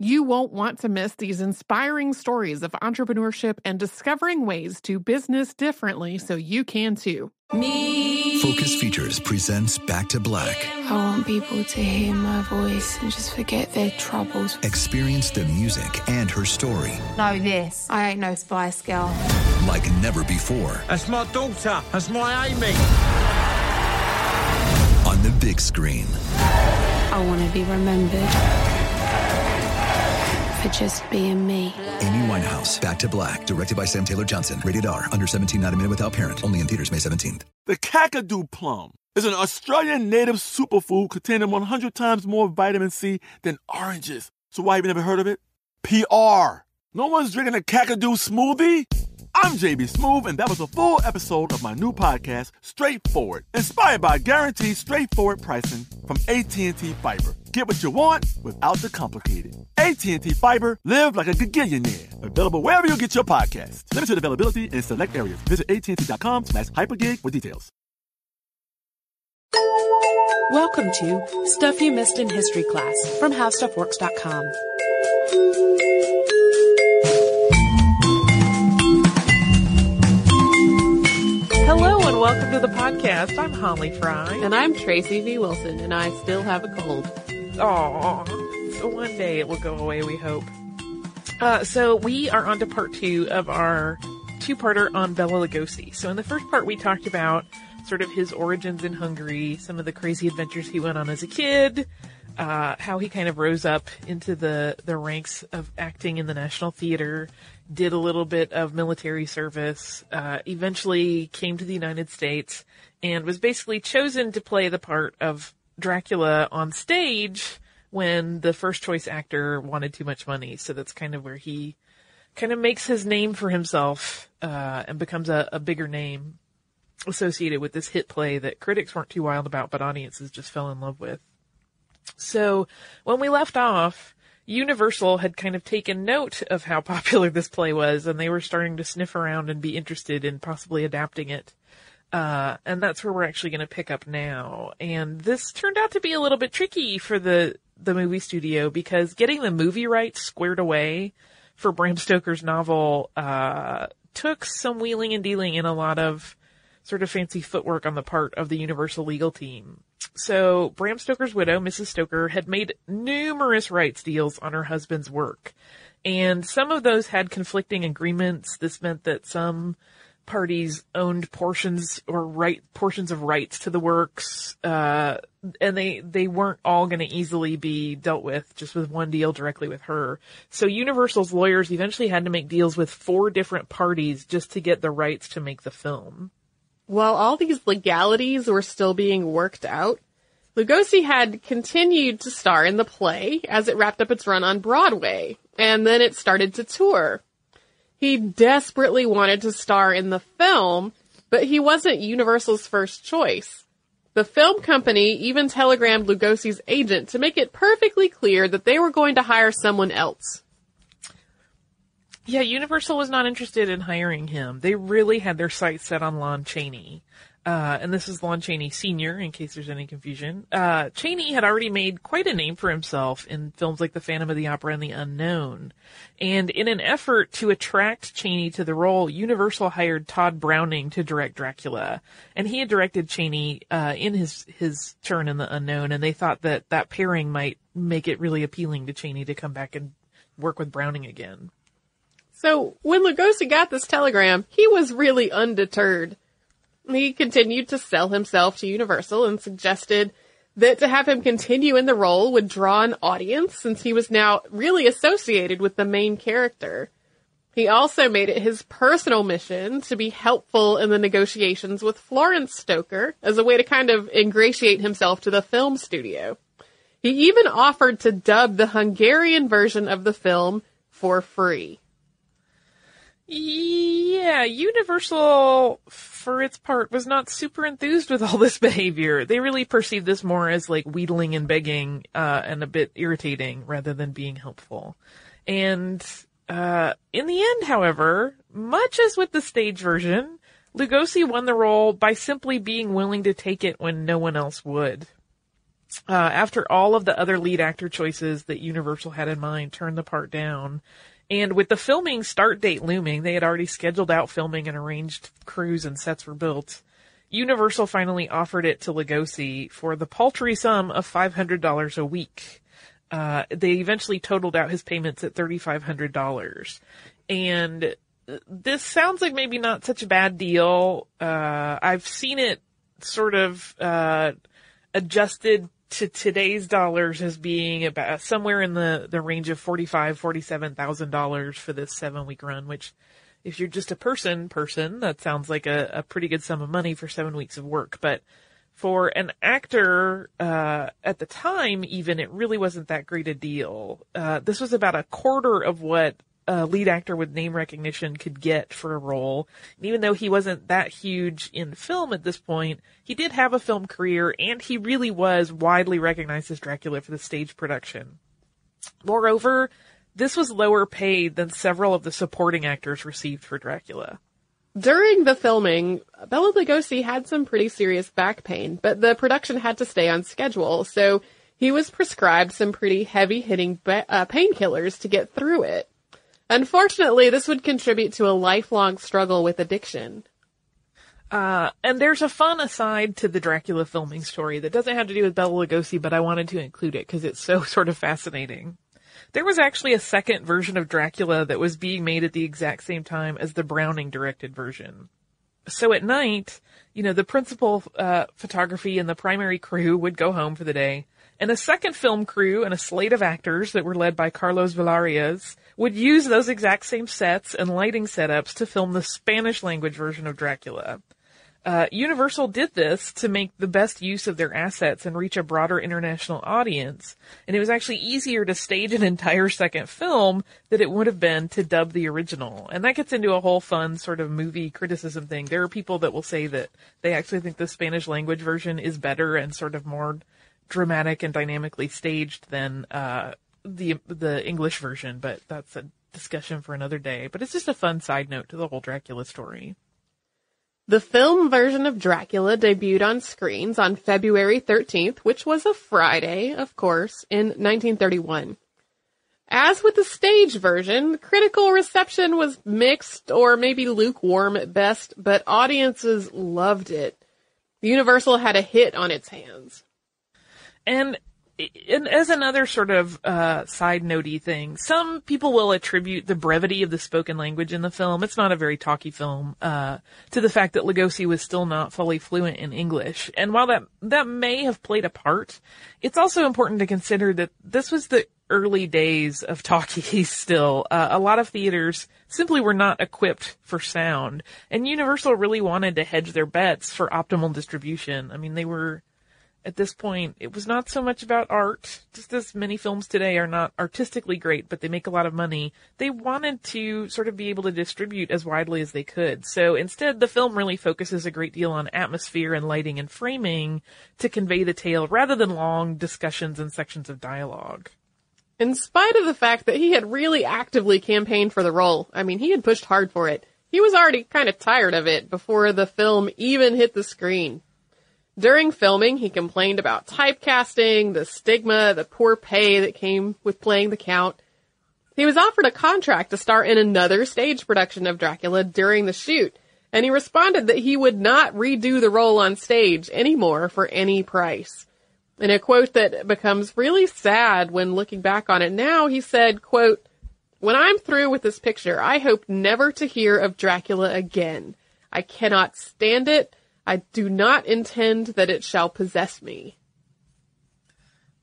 You won't want to miss these inspiring stories of entrepreneurship and discovering ways to business differently so you can too. Me. Focus Features presents Back to Black. I want people to hear my voice and just forget their troubles. Experience the music and her story. Know this. I ain't no Spice Girl. Like never before. That's my daughter. That's my Amy. On the big screen. I want to be remembered for just being me. Amy Winehouse, Back to Black, directed by Sam Taylor Johnson. Rated R, under 17, not a minute without parent. Only in theaters May 17th. The Kakadu plum is an Australian native superfood containing 100 times more vitamin C than oranges. So why have you never heard of it? PR. No one's drinking a Kakadu smoothie? I'm JB Smoove, and that was a full episode of my new podcast, Straightforward, inspired by guaranteed straightforward pricing from AT&T Fiber. Get what you want without the complicated. AT&T Fiber, live like a gigillionaire. Available wherever you get your podcast. Limited availability in select areas. Visit AT&T.com slash hypergig for details. Welcome to Stuff You Missed in History Class from HowStuffWorks.com. Hello and welcome to the podcast. I'm Holly Fry. And I'm Tracy V. Wilson, and I still have a cold. Aww. So one day it will go away, we hope. Uh, so we are on to part two of our two-parter on Bela Lugosi. So in the first part we talked about sort of his origins in Hungary, some of the crazy adventures he went on as a kid, uh, how he kind of rose up into the, the ranks of acting in the National Theater, did a little bit of military service, uh, eventually came to the United States, and was basically chosen to play the part of Dracula on stage when the first choice actor wanted too much money. So that's kind of where he kind of makes his name for himself, uh, and becomes a, a bigger name associated with this hit play that critics weren't too wild about, but audiences just fell in love with. So when we left off, Universal had kind of taken note of how popular this play was, and they were starting to sniff around and be interested in possibly adapting it. Uh, and that's where we're actually going to pick up now. And this turned out to be a little bit tricky for the, the movie studio because getting the movie rights squared away for Bram Stoker's novel, uh, took some wheeling and dealing and a lot of sort of fancy footwork on the part of the Universal legal team. So Bram Stoker's widow, Mrs. Stoker, had made numerous rights deals on her husband's work. And some of those had conflicting agreements. This meant that some parties owned portions or right portions of rights to the works, uh, and they they weren't all going to easily be dealt with just with one deal directly with her. So Universal's lawyers eventually had to make deals with four different parties just to get the rights to make the film. While all these legalities were still being worked out, Lugosi had continued to star in the play as it wrapped up its run on Broadway, and then it started to tour. He desperately wanted to star in the film, but he wasn't Universal's first choice. The film company even telegrammed Lugosi's agent to make it perfectly clear that they were going to hire someone else. Yeah, Universal was not interested in hiring him. They really had their sights set on Lon Chaney. Uh, and this is Lon Chaney Sr., in case there's any confusion. Uh, Chaney had already made quite a name for himself in films like The Phantom of the Opera and The Unknown. And in an effort to attract Chaney to the role, Universal hired Tod Browning to direct Dracula. And he had directed Chaney, uh, in his, his turn in The Unknown, and they thought that that pairing might make it really appealing to Chaney to come back and work with Browning again. So when Lugosi got this telegram, he was really undeterred. He continued to sell himself to Universal and suggested that to have him continue in the role would draw an audience since he was now really associated with the main character. He also made it his personal mission to be helpful in the negotiations with Florence Stoker as a way to kind of ingratiate himself to the film studio. He even offered to dub the Hungarian version of the film for free. Yeah, Universal, for its part, was not super enthused with all this behavior. They really perceived this more as like wheedling and begging, uh, and a bit irritating rather than being helpful. And, uh, in the end, however, much as with the stage version, Lugosi won the role by simply being willing to take it when no one else would. Uh, after all of the other lead actor choices that Universal had in mind turned the part down, and with the filming start date looming, they had already scheduled out filming and arranged crews and sets were built. Universal finally offered it to Lugosi for the paltry sum of $500 a week. Uh, they eventually totaled out his payments at $3,500. And this sounds like maybe not such a bad deal. Uh, I've seen it sort of, uh, adjusted to today's dollars as being about somewhere in the, the range of forty-five, forty-seven thousand dollars for this seven week run, which if you're just a person person, that sounds like a, a pretty good sum of money for seven weeks of work. But for an actor, uh, at the time, even it really wasn't that great a deal. Uh, this was about a quarter of what a lead actor with name recognition could get for a role. And even though he wasn't that huge in film at this point, he did have a film career and he really was widely recognized as Dracula for the stage production. Moreover, this was lower paid than several of the supporting actors received for Dracula. During the filming, Bela Lugosi had some pretty serious back pain, but the production had to stay on schedule, so he was prescribed some pretty heavy hitting uh, painkillers to get through it. Unfortunately, this would contribute to a lifelong struggle with addiction. Uh, and there's a fun aside to the Dracula filming story that doesn't have to do with Bela Lugosi, but I wanted to include it because it's so sort of fascinating. There was actually a second version of Dracula that was being made at the exact same time as the Browning directed version. So at night, you know, the principal uh, photography and the primary crew would go home for the day, and a second film crew and a slate of actors that were led by Carlos Villarias would use those exact same sets and lighting setups to film the Spanish language version of Dracula. Uh, Universal did this to make the best use of their assets and reach a broader international audience, and it was actually easier to stage an entire second film than it would have been to dub the original. And that gets into a whole fun sort of movie criticism thing. There are people that will say that they actually think the Spanish language version is better and sort of more dramatic and dynamically staged than uh, the the English version, but that's a discussion for another day. But it's just a fun side note to the whole Dracula story. The film version of Dracula debuted on screens on February 13th, which was a Friday, of course, in 1931. As with the stage version, critical reception was mixed or maybe lukewarm at best, but audiences loved it. Universal had a hit on its hands. And and as another sort of uh, side notey thing, some people will attribute the brevity of the spoken language in the film. It's not a very talky film uh, to the fact that Lugosi was still not fully fluent in English. And while that that may have played a part, it's also important to consider that this was the early days of talkies. Still, uh, a lot of theaters simply were not equipped for sound, and Universal really wanted to hedge their bets for optimal distribution. I mean, they were at this point, it was not so much about art, just as many films today are not artistically great, but they make a lot of money. They wanted to sort of be able to distribute as widely as they could. So instead, the film really focuses a great deal on atmosphere and lighting and framing to convey the tale rather than long discussions and sections of dialogue. In spite of the fact that he had really actively campaigned for the role, I mean, he had pushed hard for it. He was already kind of tired of it before the film even hit the screen. During filming, he complained about typecasting, the stigma, the poor pay that came with playing the Count. He was offered a contract to star in another stage production of Dracula during the shoot, and he responded that he would not redo the role on stage anymore for any price. In a quote that becomes really sad when looking back on it now, he said, quote, when I'm through with this picture, I hope never to hear of Dracula again. I cannot stand it. I do not intend that it shall possess me.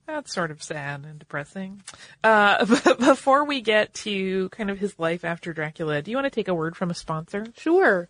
That's sort of sad and depressing. Uh, but before we get to kind of his life after Dracula, do you want to take a word from a sponsor? Sure.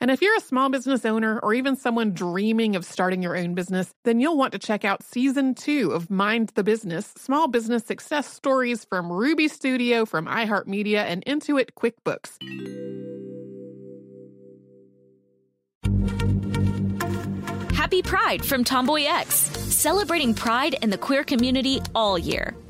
And if you're a small business owner or even someone dreaming of starting your own business, then you'll want to check out season two of Mind the Business Small Business Success Stories from Ruby Studio, from iHeartMedia, and Intuit QuickBooks. Happy Pride from Tomboy X, celebrating pride in the queer community all year.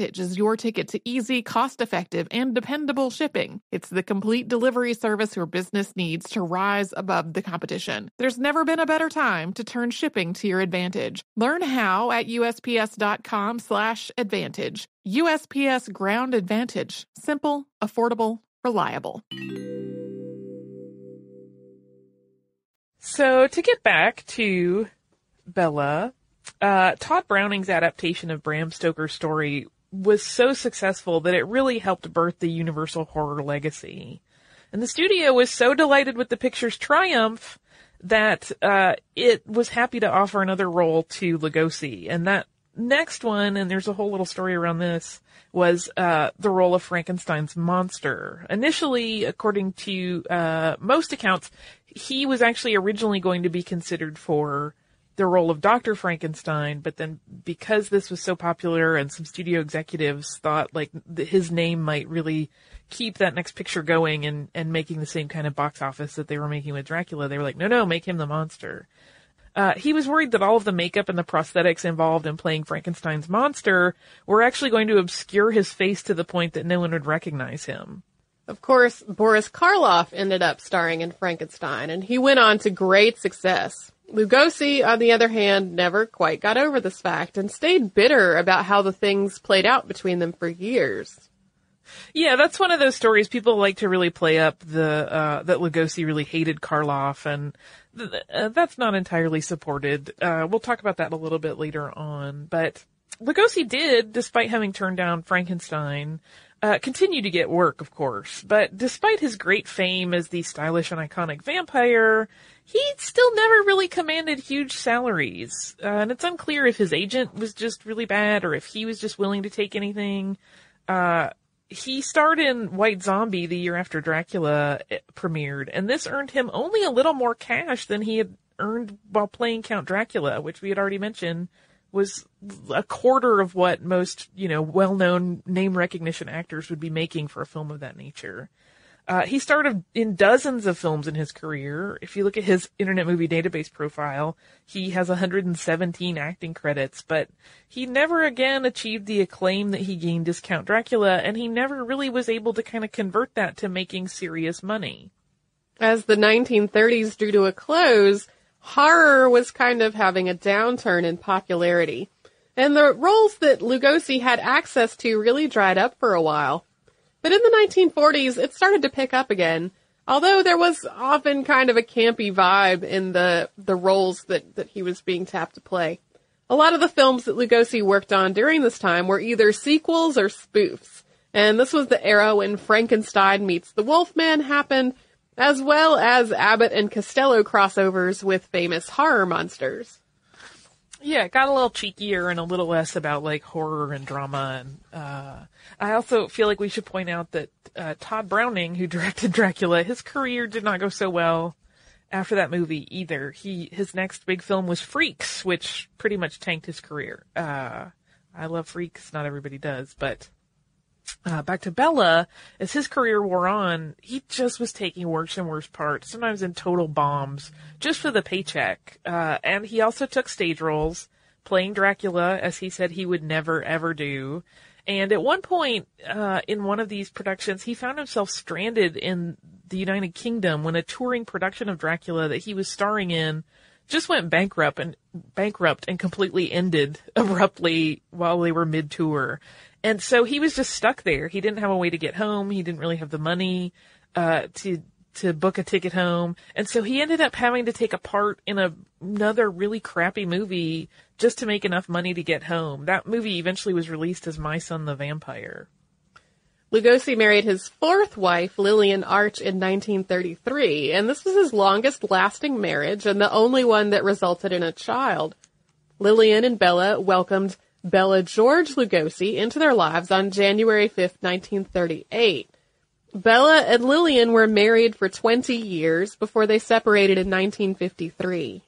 is your ticket to easy, cost effective, and dependable shipping. It's the complete delivery service your business needs to rise above the competition. There's never been a better time to turn shipping to your advantage. Learn how at usps.com slash advantage. USPS Ground Advantage. Simple, affordable, reliable. So to get back to Bella, uh, Tod Browning's adaptation of Bram Stoker's story was so successful that it really helped birth the Universal horror legacy. And the studio was so delighted with the picture's triumph that uh, it was happy to offer another role to Lugosi. And that next one, and there's a whole little story around this, was uh, the role of Frankenstein's monster. Initially, according to uh, most accounts, he was actually originally going to be considered for the role of Dr. Frankenstein, but then because this was so popular and some studio executives thought like th- his name might really keep that next picture going and, and making the same kind of box office that they were making with Dracula, they were like, no, no, make him the monster. Uh, he was worried that all of the makeup and the prosthetics involved in playing Frankenstein's monster were actually going to obscure his face to the point that no one would recognize him. Of course, Boris Karloff ended up starring in Frankenstein, and he went on to great success. Lugosi, on the other hand, never quite got over this fact and stayed bitter about how the things played out between them for years. Yeah, that's one of those stories people like to really play up the uh, that Lugosi really hated Karloff, and th- uh, that's not entirely supported. Uh, we'll talk about that a little bit later on, but Lugosi did, despite having turned down Frankenstein, uh, continue to get work, of course. But despite his great fame as the stylish and iconic vampire, he still never really commanded huge salaries. Uh, and it's unclear if his agent was just really bad or if he was just willing to take anything. Uh, he starred in White Zombie the year after Dracula eh, premiered, and this earned him only a little more cash than he had earned while playing Count Dracula, which we had already mentioned was a quarter of what most, you know, well-known name recognition actors would be making for a film of that nature. Uh, he starred in dozens of films in his career. If you look at his Internet Movie Database profile, he has 117 acting credits, but he never again achieved the acclaim that he gained as Count Dracula, and he never really was able to kind of convert that to making serious money. As the 1930s drew to a close, horror was kind of having a downturn in popularity. And the roles that Lugosi had access to really dried up for a while. But in the 1940s, it started to pick up again. Although there was often kind of a campy vibe in the, the roles that, that he was being tapped to play. A lot of the films that Lugosi worked on during this time were either sequels or spoofs. And this was the era when Frankenstein meets the Wolfman happened, as well as Abbott and Costello crossovers with famous horror monsters. Yeah, it got a little cheekier and a little less about like horror and drama. And uh, I also feel like we should point out that uh, Tod Browning, who directed Dracula, his career did not go so well after that movie either. He his next big film was Freaks, which pretty much tanked his career. Uh, I love Freaks, not everybody does, but uh, back to Bella, as his career wore on, he just was taking worse and worse parts, sometimes in total bombs, just for the paycheck. Uh, and he also took stage roles, playing Dracula, as he said he would never ever do. And at one point, uh, in one of these productions, he found himself stranded in the United Kingdom when a touring production of Dracula that he was starring in just went bankrupt and bankrupt and completely ended abruptly while they were mid tour. And so he was just stuck there. He didn't have a way to get home. He didn't really have the money, uh, to, to book a ticket home. And so he ended up having to take a part in a, another really crappy movie just to make enough money to get home. That movie eventually was released as My Son the Vampire. Lugosi married his fourth wife, Lillian Arch, in 1933, and this was his longest lasting marriage and the only one that resulted in a child. Lillian and Bella welcomed Bela George Lugosi into their lives on January 5th, 1938. Bella and Lillian were married for 20 years before they separated in 1953.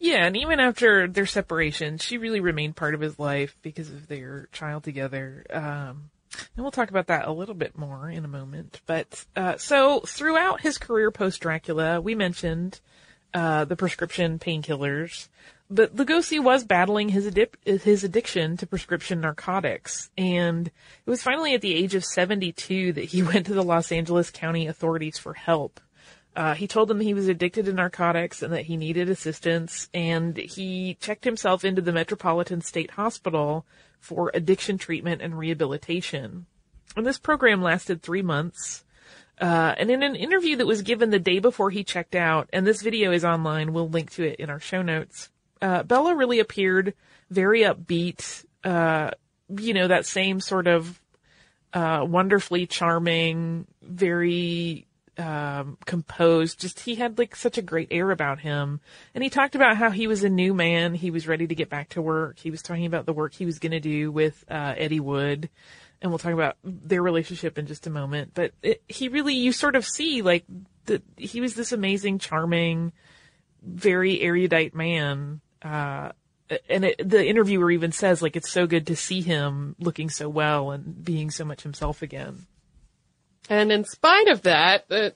Yeah, and even after their separation, she really remained part of his life because of their child together. Um, and we'll talk about that a little bit more in a moment. But uh, so throughout his career post Dracula, we mentioned uh, the prescription painkillers. But Lugosi was battling his adip- his addiction to prescription narcotics, and it was finally at the age of 72 that he went to the Los Angeles County authorities for help. Uh, he told them he was addicted to narcotics and that he needed assistance, and he checked himself into the Metropolitan State Hospital for addiction treatment and rehabilitation. And this program lasted three months. Uh, and in an interview that was given the day before he checked out, and this video is online, we'll link to it in our show notes uh, Bela really appeared very upbeat. Uh, you know, that same sort of, uh, wonderfully charming, very, um, composed. Just, he had like such a great air about him. And he talked about how he was a new man. He was ready to get back to work. He was talking about the work he was going to do with, uh, Eddie Wood. And we'll talk about their relationship in just a moment. But it, he really, you sort of see like that he was this amazing, charming, very erudite man uh, and it, the interviewer even says like it's so good to see him looking so well and being so much himself again. And in spite of that, uh,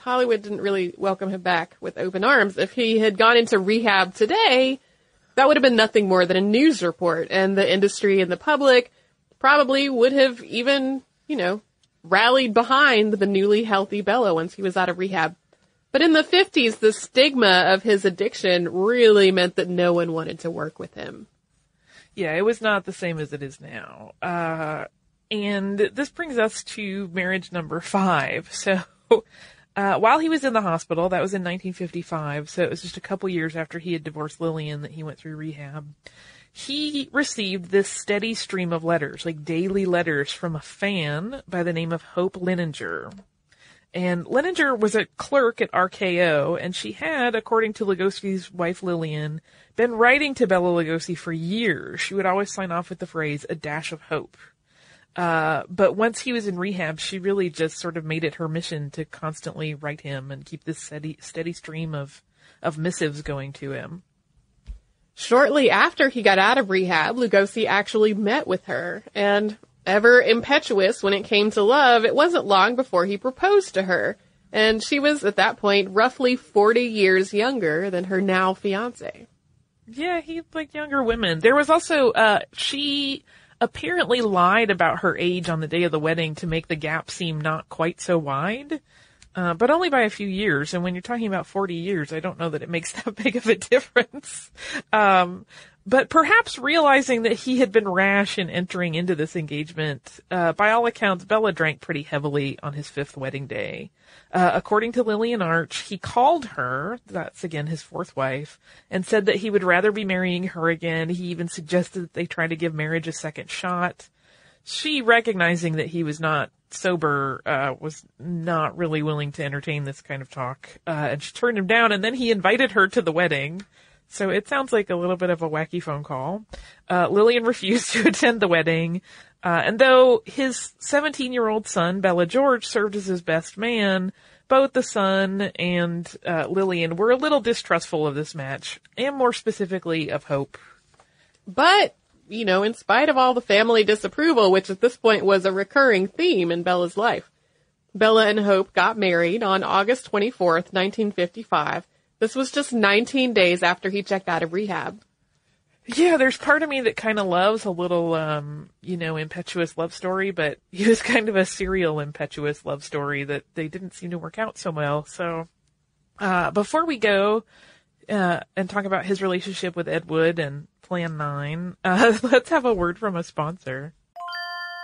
Hollywood didn't really welcome him back with open arms. If he had gone into rehab today, that would have been nothing more than a news report, and the industry and the public probably would have even, you know, rallied behind the newly healthy Bela once he was out of rehab. But in the 50s, the stigma of his addiction really meant that no one wanted to work with him. Yeah, it was not the same as it is now. Uh, and this brings us to marriage number five. So, uh, while he was in the hospital, that was in 1955, so it was just a couple years after he had divorced Lillian that he went through rehab. He received this steady stream of letters, like daily letters from a fan by the name of Hope Lininger. And Lininger was a clerk at RKO, and she had, according to Lugosi's wife Lillian, been writing to Bela Lugosi for years. She would always sign off with the phrase, a dash of hope. Uh, but once he was in rehab, she really just sort of made it her mission to constantly write him and keep this steady, steady stream of, of missives going to him. Shortly after he got out of rehab, Lugosi actually met with her, and ever impetuous when it came to love, it wasn't long before he proposed to her. And she was, at that point, roughly 40 years younger than her now fiance. Yeah, he like younger women. There was also, uh, she, apparently lied about her age on the day of the wedding to make the gap seem not quite so wide. Uh, but only by a few years. And when you're talking about 40 years, I don't know that it makes that big of a difference. Um, but perhaps realizing that he had been rash in entering into this engagement, uh, by all accounts, Bella drank pretty heavily on his fifth wedding day. Uh, according to Lillian Arch, he called her, that's again his fourth wife, and said that he would rather be marrying her again. He even suggested that they try to give marriage a second shot. She, recognizing that he was not sober, uh, was not really willing to entertain this kind of talk, uh, and she turned him down, and then he invited her to the wedding. So it sounds like a little bit of a wacky phone call. Uh, Lillian refused to attend the wedding. Uh, and though his 17 year old son, Bella George, served as his best man, both the son and uh, Lillian were a little distrustful of this match, and more specifically of Hope. But, you know, in spite of all the family disapproval, which at this point was a recurring theme in Bella's life, Bella and Hope got married on August 24th, 1955. This was just 19 days after he checked out of rehab. Yeah, there's part of me that kind of loves a little, um, you know, impetuous love story, but he was kind of a serial impetuous love story that they didn't seem to work out so well. So, uh, before we go, uh, and talk about his relationship with Ed Wood and Plan 9, uh, let's have a word from a sponsor.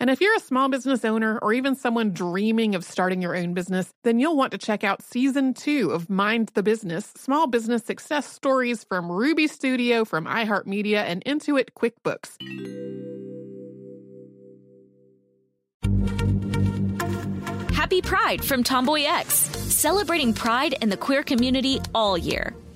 And if you're a small business owner or even someone dreaming of starting your own business, then you'll want to check out season two of Mind the Business Small Business Success Stories from Ruby Studio, from iHeartMedia, and Intuit QuickBooks. Happy Pride from Tomboy X, celebrating pride in the queer community all year.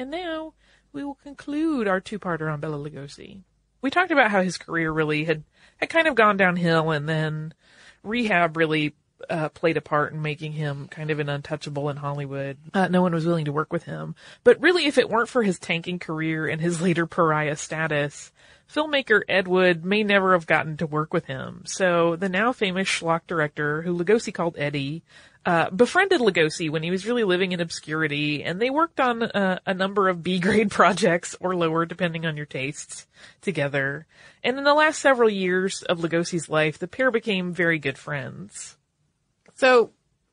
And now we will conclude our two-parter on Bela Lugosi. We talked about how his career really had, had kind of gone downhill and then rehab really uh, played a part in making him kind of an untouchable in Hollywood. Uh, no one was willing to work with him. But really, if it weren't for his tanking career and his later pariah status, filmmaker Ed Wood may never have gotten to work with him. So the now famous schlock director, who Lugosi called Eddie, uh, befriended Lugosi when he was really living in obscurity, and they worked on uh, a number of B-grade projects or lower, depending on your tastes, together. And in the last several years of Lugosi's life, the pair became very good friends. So,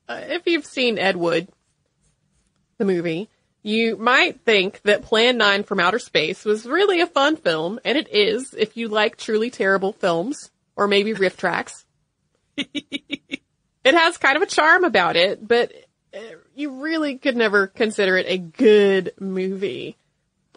uh, if you've seen Ed Wood, the movie, you might think that Plan 9 from Outer Space was really a fun film, and it is if you like truly terrible films, or maybe RiffTrax. it has kind of a charm about it, but uh, you really could never consider it a good movie.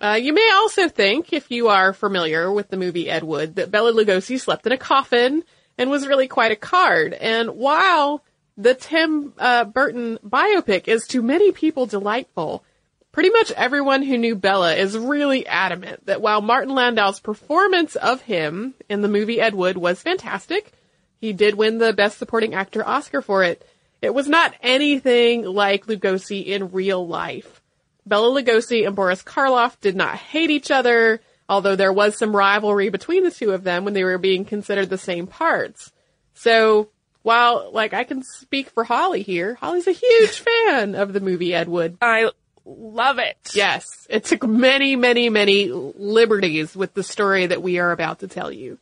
Uh, you may also think, if you are familiar with the movie Ed Wood, that Bela Lugosi slept in a coffin and was really quite a card. And while the Tim uh, Burton biopic is to many people delightful, pretty much everyone who knew Bella is really adamant that while Martin Landau's performance of him in the movie Ed Wood was fantastic, he did win the Best Supporting Actor Oscar for it. It was not anything like Lugosi in real life. Bella Lugosi and Boris Karloff did not hate each other, although there was some rivalry between the two of them when they were being considered the same parts. So, while, like, I can speak for Holly here, Holly's a huge fan of the movie Ed Wood. I love it. Yes, it took many, many, many liberties with the story that we are about to tell you.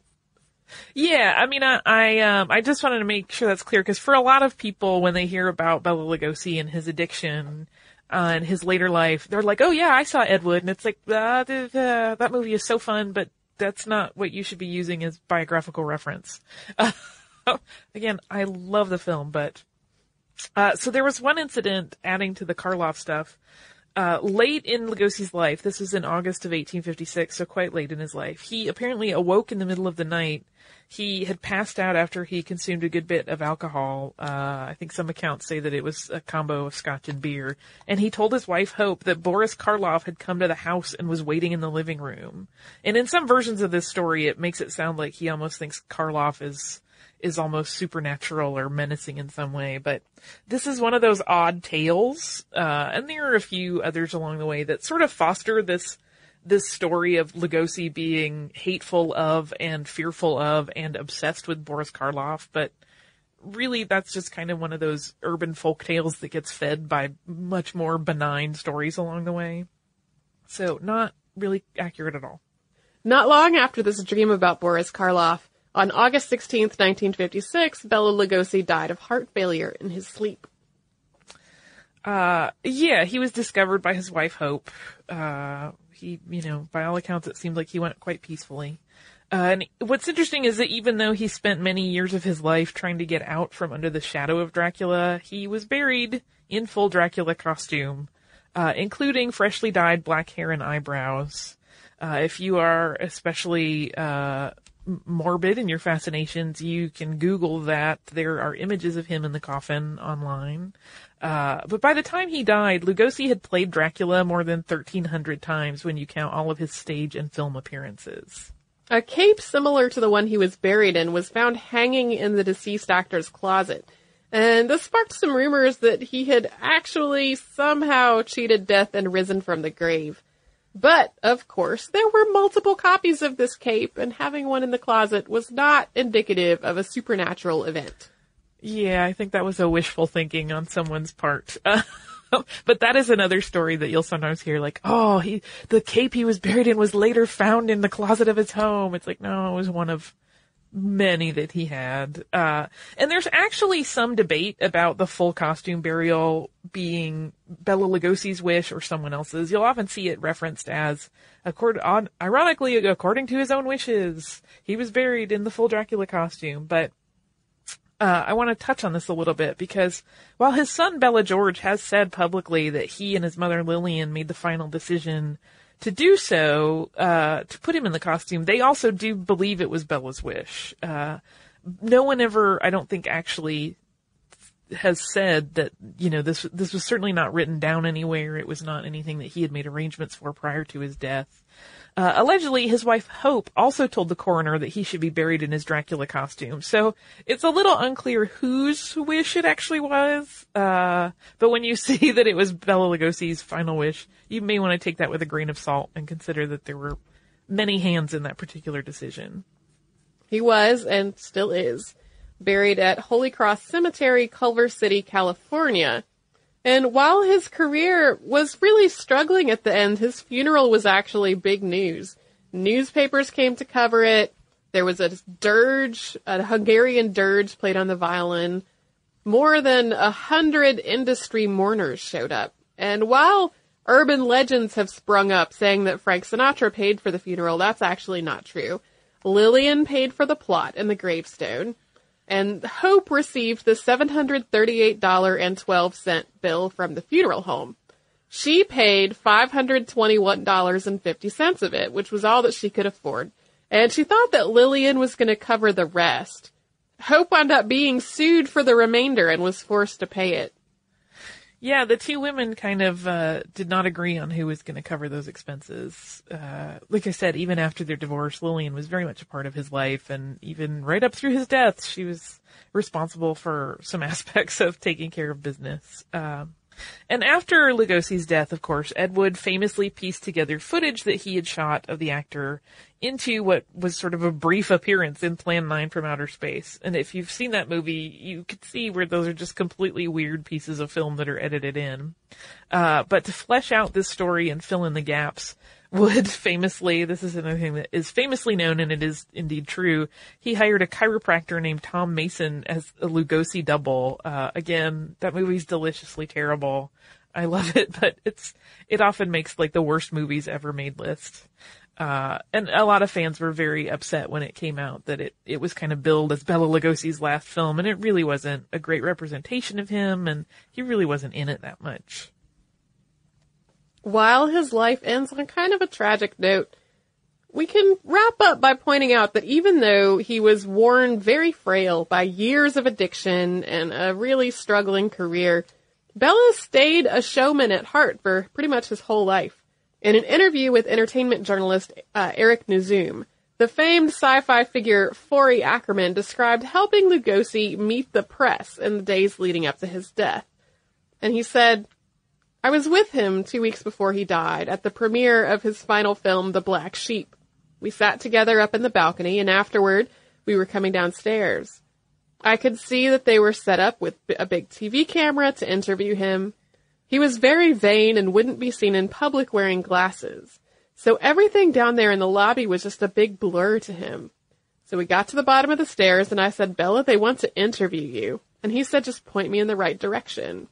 Yeah, I mean, I I, um, I just wanted to make sure that's clear because for a lot of people, when they hear about Bela Lugosi and his addiction uh, and his later life, they're like, "Oh yeah, I saw Ed Wood," and it's like, uh, "That movie is so fun," but that's not what you should be using as biographical reference. again, I love the film, but uh, so there was one incident adding to the Karloff stuff. Uh, late in Lugosi's life, this was in August of 1856, so quite late in his life, he apparently awoke in the middle of the night. He had passed out after he consumed a good bit of alcohol. Uh, I think some accounts say that it was a combo of scotch and beer. And he told his wife Hope that Boris Karloff had come to the house and was waiting in the living room. And in some versions of this story, it makes it sound like he almost thinks Karloff is is almost supernatural or menacing in some way. But this is one of those odd tales, uh, and there are a few others along the way that sort of foster this this story of Lugosi being hateful of and fearful of and obsessed with Boris Karloff, but really that's just kind of one of those urban folk tales that gets fed by much more benign stories along the way. So not really accurate at all. Not long after this dream about Boris Karloff, on August 16th, 1956, Bela Lugosi died of heart failure in his sleep. Uh, yeah, he was discovered by his wife Hope. Uh, he, you know, by all accounts, it seemed like he went quite peacefully. Uh, and what's interesting is that even though he spent many years of his life trying to get out from under the shadow of Dracula, he was buried in full Dracula costume, uh, including freshly dyed black hair and eyebrows. Uh, if you are especially uh, morbid in your fascinations, you can Google that. There are images of him in the coffin online. Uh, but by the time he died, Lugosi had played Dracula more than 1,300 times when you count all of his stage and film appearances. A cape similar to the one he was buried in was found hanging in the deceased actor's closet. And this sparked some rumors that he had actually somehow cheated death and risen from the grave. But, of course, there were multiple copies of this cape, and having one in the closet was not indicative of a supernatural event. Yeah, I think that was a wishful thinking on someone's part. but that is another story that you'll sometimes hear like, oh, he, the cape he was buried in was later found in the closet of his home. It's like, no, it was one of many that he had. Uh, and there's actually some debate about the full costume burial being Bela Lugosi's wish or someone else's. You'll often see it referenced as, accord, on, ironically, according to his own wishes, he was buried in the full Dracula costume. But uh, I want to touch on this a little bit because while his son Bela George has said publicly that he and his mother Lillian made the final decision to do so, uh, to put him in the costume, they also do believe it was Bela's wish. Uh, no one ever, I don't think, actually has said that you know this this was certainly not written down anywhere. It was not anything that he had made arrangements for prior to his death. Uh, allegedly, his wife Hope also told the coroner that he should be buried in his Dracula costume. So it's a little unclear whose wish it actually was. Uh, but when you see that it was Bela Lugosi's final wish, you may want to take that with a grain of salt and consider that there were many hands in that particular decision. He was, and still is, buried at Holy Cross Cemetery, Culver City, California. And while his career was really struggling at the end, his funeral was actually big news. Newspapers came to cover it. There was a dirge, a Hungarian dirge played on the violin. More than a hundred industry mourners showed up. And while urban legends have sprung up saying that Frank Sinatra paid for the funeral, that's actually not true. Lillian paid for the plot and the gravestone and Hope received the $738.12 bill from the funeral home. She paid $521.50 of it, which was all that she could afford, and she thought that Lillian was going to cover the rest. Hope wound up being sued for the remainder and was forced to pay it. Yeah, the two women kind of uh, did not agree on who was going to cover those expenses. Uh, like I said, even after their divorce, Lillian was very much a part of his life, and even right up through his death, she was responsible for some aspects of taking care of business. Um, and after Lugosi's death, of course, Ed Wood famously pieced together footage that he had shot of the actor into what was sort of a brief appearance in Plan 9 from Outer Space. And if you've seen that movie, you could see where those are just completely weird pieces of film that are edited in. Uh, but to flesh out this story and fill in the gaps, Wood famously, this is another thing that is famously known and it is indeed true. He hired a chiropractor named Tom Mason as a Lugosi double. Uh, again, that movie's deliciously terrible. I love it, but it's, it often makes like the worst movies ever made list. Uh, and a lot of fans were very upset when it came out that it, it was kind of billed as Bela Lugosi's last film and it really wasn't a great representation of him and he really wasn't in it that much. While his life ends on kind of a tragic note, we can wrap up by pointing out that even though he was worn very frail by years of addiction and a really struggling career, Bela stayed a showman at heart for pretty much his whole life. In an interview with entertainment journalist uh, Eric Nuzum, The famed sci-fi figure Forry Ackerman described helping Lugosi meet the press in the days leading up to his death. And he said, I was with him two weeks before he died at the premiere of his final film, The Black Sleep. We sat together up in the balcony and afterward we were coming downstairs. I could see that they were set up with a big TV camera to interview him. He was very vain and wouldn't be seen in public wearing glasses. So everything down there in the lobby was just a big blur to him. So we got to the bottom of the stairs and I said, Bela, they want to interview you. And he said, just point me in the right direction.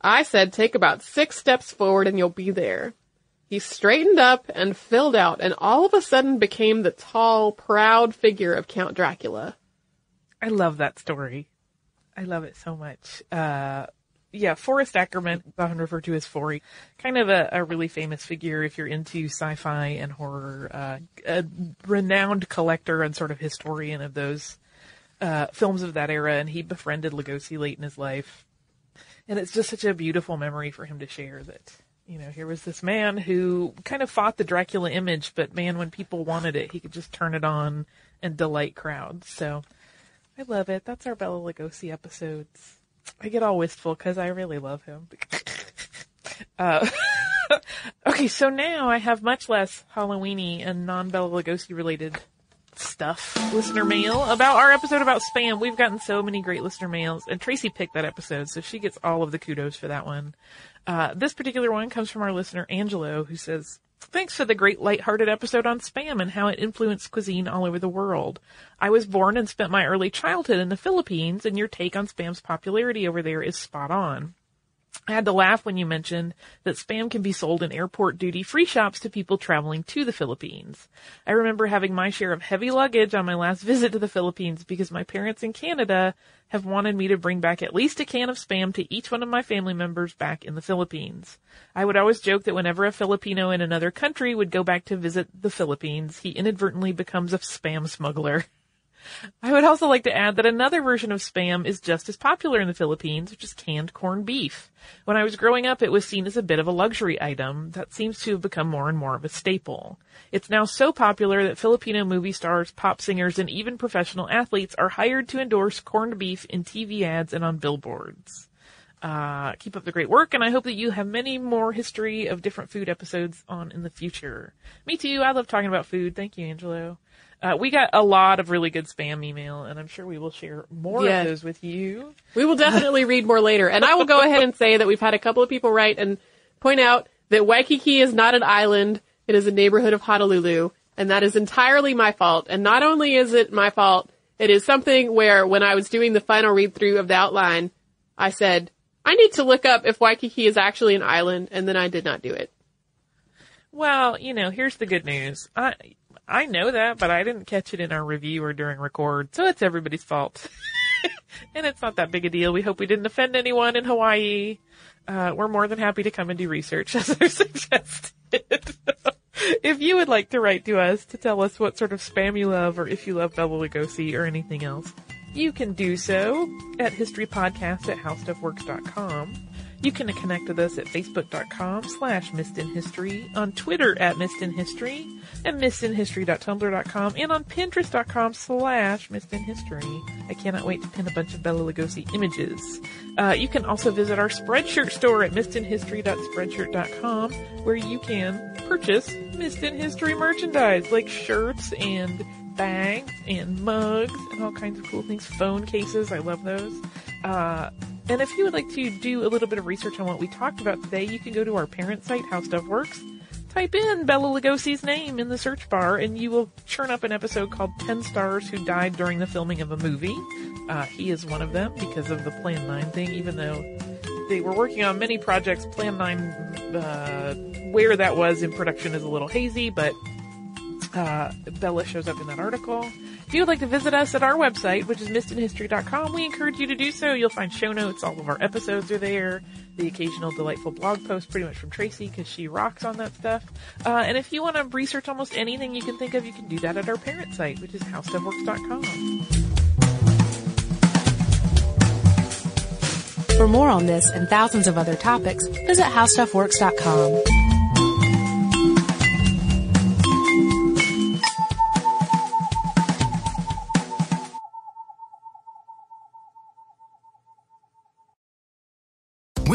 I said, take about six steps forward and you'll be there. He straightened up and filled out and all of a sudden became the tall, proud figure of Count Dracula. I love that story. I love it so much. Uh, yeah, Forrest Ackerman, often referred to as Forry, kind of a, a, really famous figure if you're into sci-fi and horror, uh, a renowned collector and sort of historian of those uh, films of that era, and he befriended Lugosi late in his life. And it's just such a beautiful memory for him to share that, you know, here was this man who kind of fought the Dracula image, but man, when people wanted it, he could just turn it on and delight crowds. So I love it. That's our Bela Lugosi episodes. I get all wistful because I really love him. uh, okay, so now I have much less Halloweeny and non Bela Lugosi related stuff. Listener mail about our episode about spam. We've gotten so many great listener mails, and Tracy picked that episode, so she gets all of the kudos for that one. Uh, this particular one comes from our listener Angelo, who says, Thanks for the great light-hearted episode on spam and how it influenced cuisine all over the world. I was born and spent my early childhood in the Philippines, and your take on spam's popularity over there is spot on. I had to laugh when you mentioned that spam can be sold in airport duty free shops to people traveling to the Philippines. I remember having my share of heavy luggage on my last visit to the Philippines because my parents in Canada have wanted me to bring back at least a can of spam to each one of my family members back in the Philippines. I would always joke that whenever a Filipino in another country would go back to visit the Philippines, he inadvertently becomes a spam smuggler. I would also like to add that another version of spam is just as popular in the Philippines, which is canned corned beef. When I was growing up, it was seen as a bit of a luxury item that seems to have become more and more of a staple. It's now so popular that Filipino movie stars, pop singers, and even professional athletes are hired to endorse corned beef in TV ads and on billboards. Uh, keep up the great work, and I hope that you have many more history of different food episodes on in the future. Me too. I love talking about food. Thank you, Angelo. Uh, we got a lot of really good spam email, and I'm sure we will share more of those with you. We will definitely read more later. And I will go ahead and say that we've had a couple of people write and point out that Waikiki is not an island. It is a neighborhood of Honolulu. And that is entirely my fault. And not only is it my fault, it is something where when I was doing the final read through of the outline, I said, I need to look up if Waikiki is actually an island, and then I did not do it. Well, you know, here's the good news. I, I know that, but I didn't catch it in our review or during record, so it's everybody's fault. and it's not that big a deal. We hope we didn't offend anyone in Hawaii. Uh, we're more than happy to come and do research as I suggested. if you would like to write to us to tell us what sort of spam you love or if you love Bela Lugosi or anything else, you can do so at historypodcast at howstuffworks.com. You can connect with us at facebook.com slash missedinhistory, on Twitter at missedinhistory, and missedinhistory.tumblr.com, and on pinterest.com slash missedinhistory. I cannot wait to pin a bunch of Bela Lugosi images. Uh, you can also visit our Spreadshirt store at missedinhistory.spreadshirt.com, where you can purchase Missed in History merchandise, like shirts and bags and mugs and all kinds of cool things. Phone cases, I love those. Uh, and if you would like to do a little bit of research on what we talked about today, you can go to our parent site, How Stuff Works, type in Bela Lugosi's name in the search bar, and you will churn up an episode called 10 Stars Who Died During the Filming of a Movie. Uh, he is one of them because of the Plan 9 thing, even though they were working on many projects. Plan 9, uh, where that was in production is a little hazy, but uh, Bela shows up in that article. If you would like to visit us at our website, which is missedinhistory.com, we encourage you to do so. You'll find show notes. All of our episodes are there. The occasional delightful blog post, pretty much from Tracy, because she rocks on that stuff. Uh, and if you want to research almost anything you can think of, you can do that at our parent site, which is howstuffworks.com. For more on this and thousands of other topics, visit howstuffworks.com.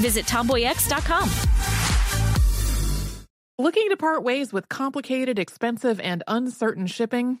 Visit tomboyx.com. Looking to part ways with complicated, expensive, and uncertain shipping?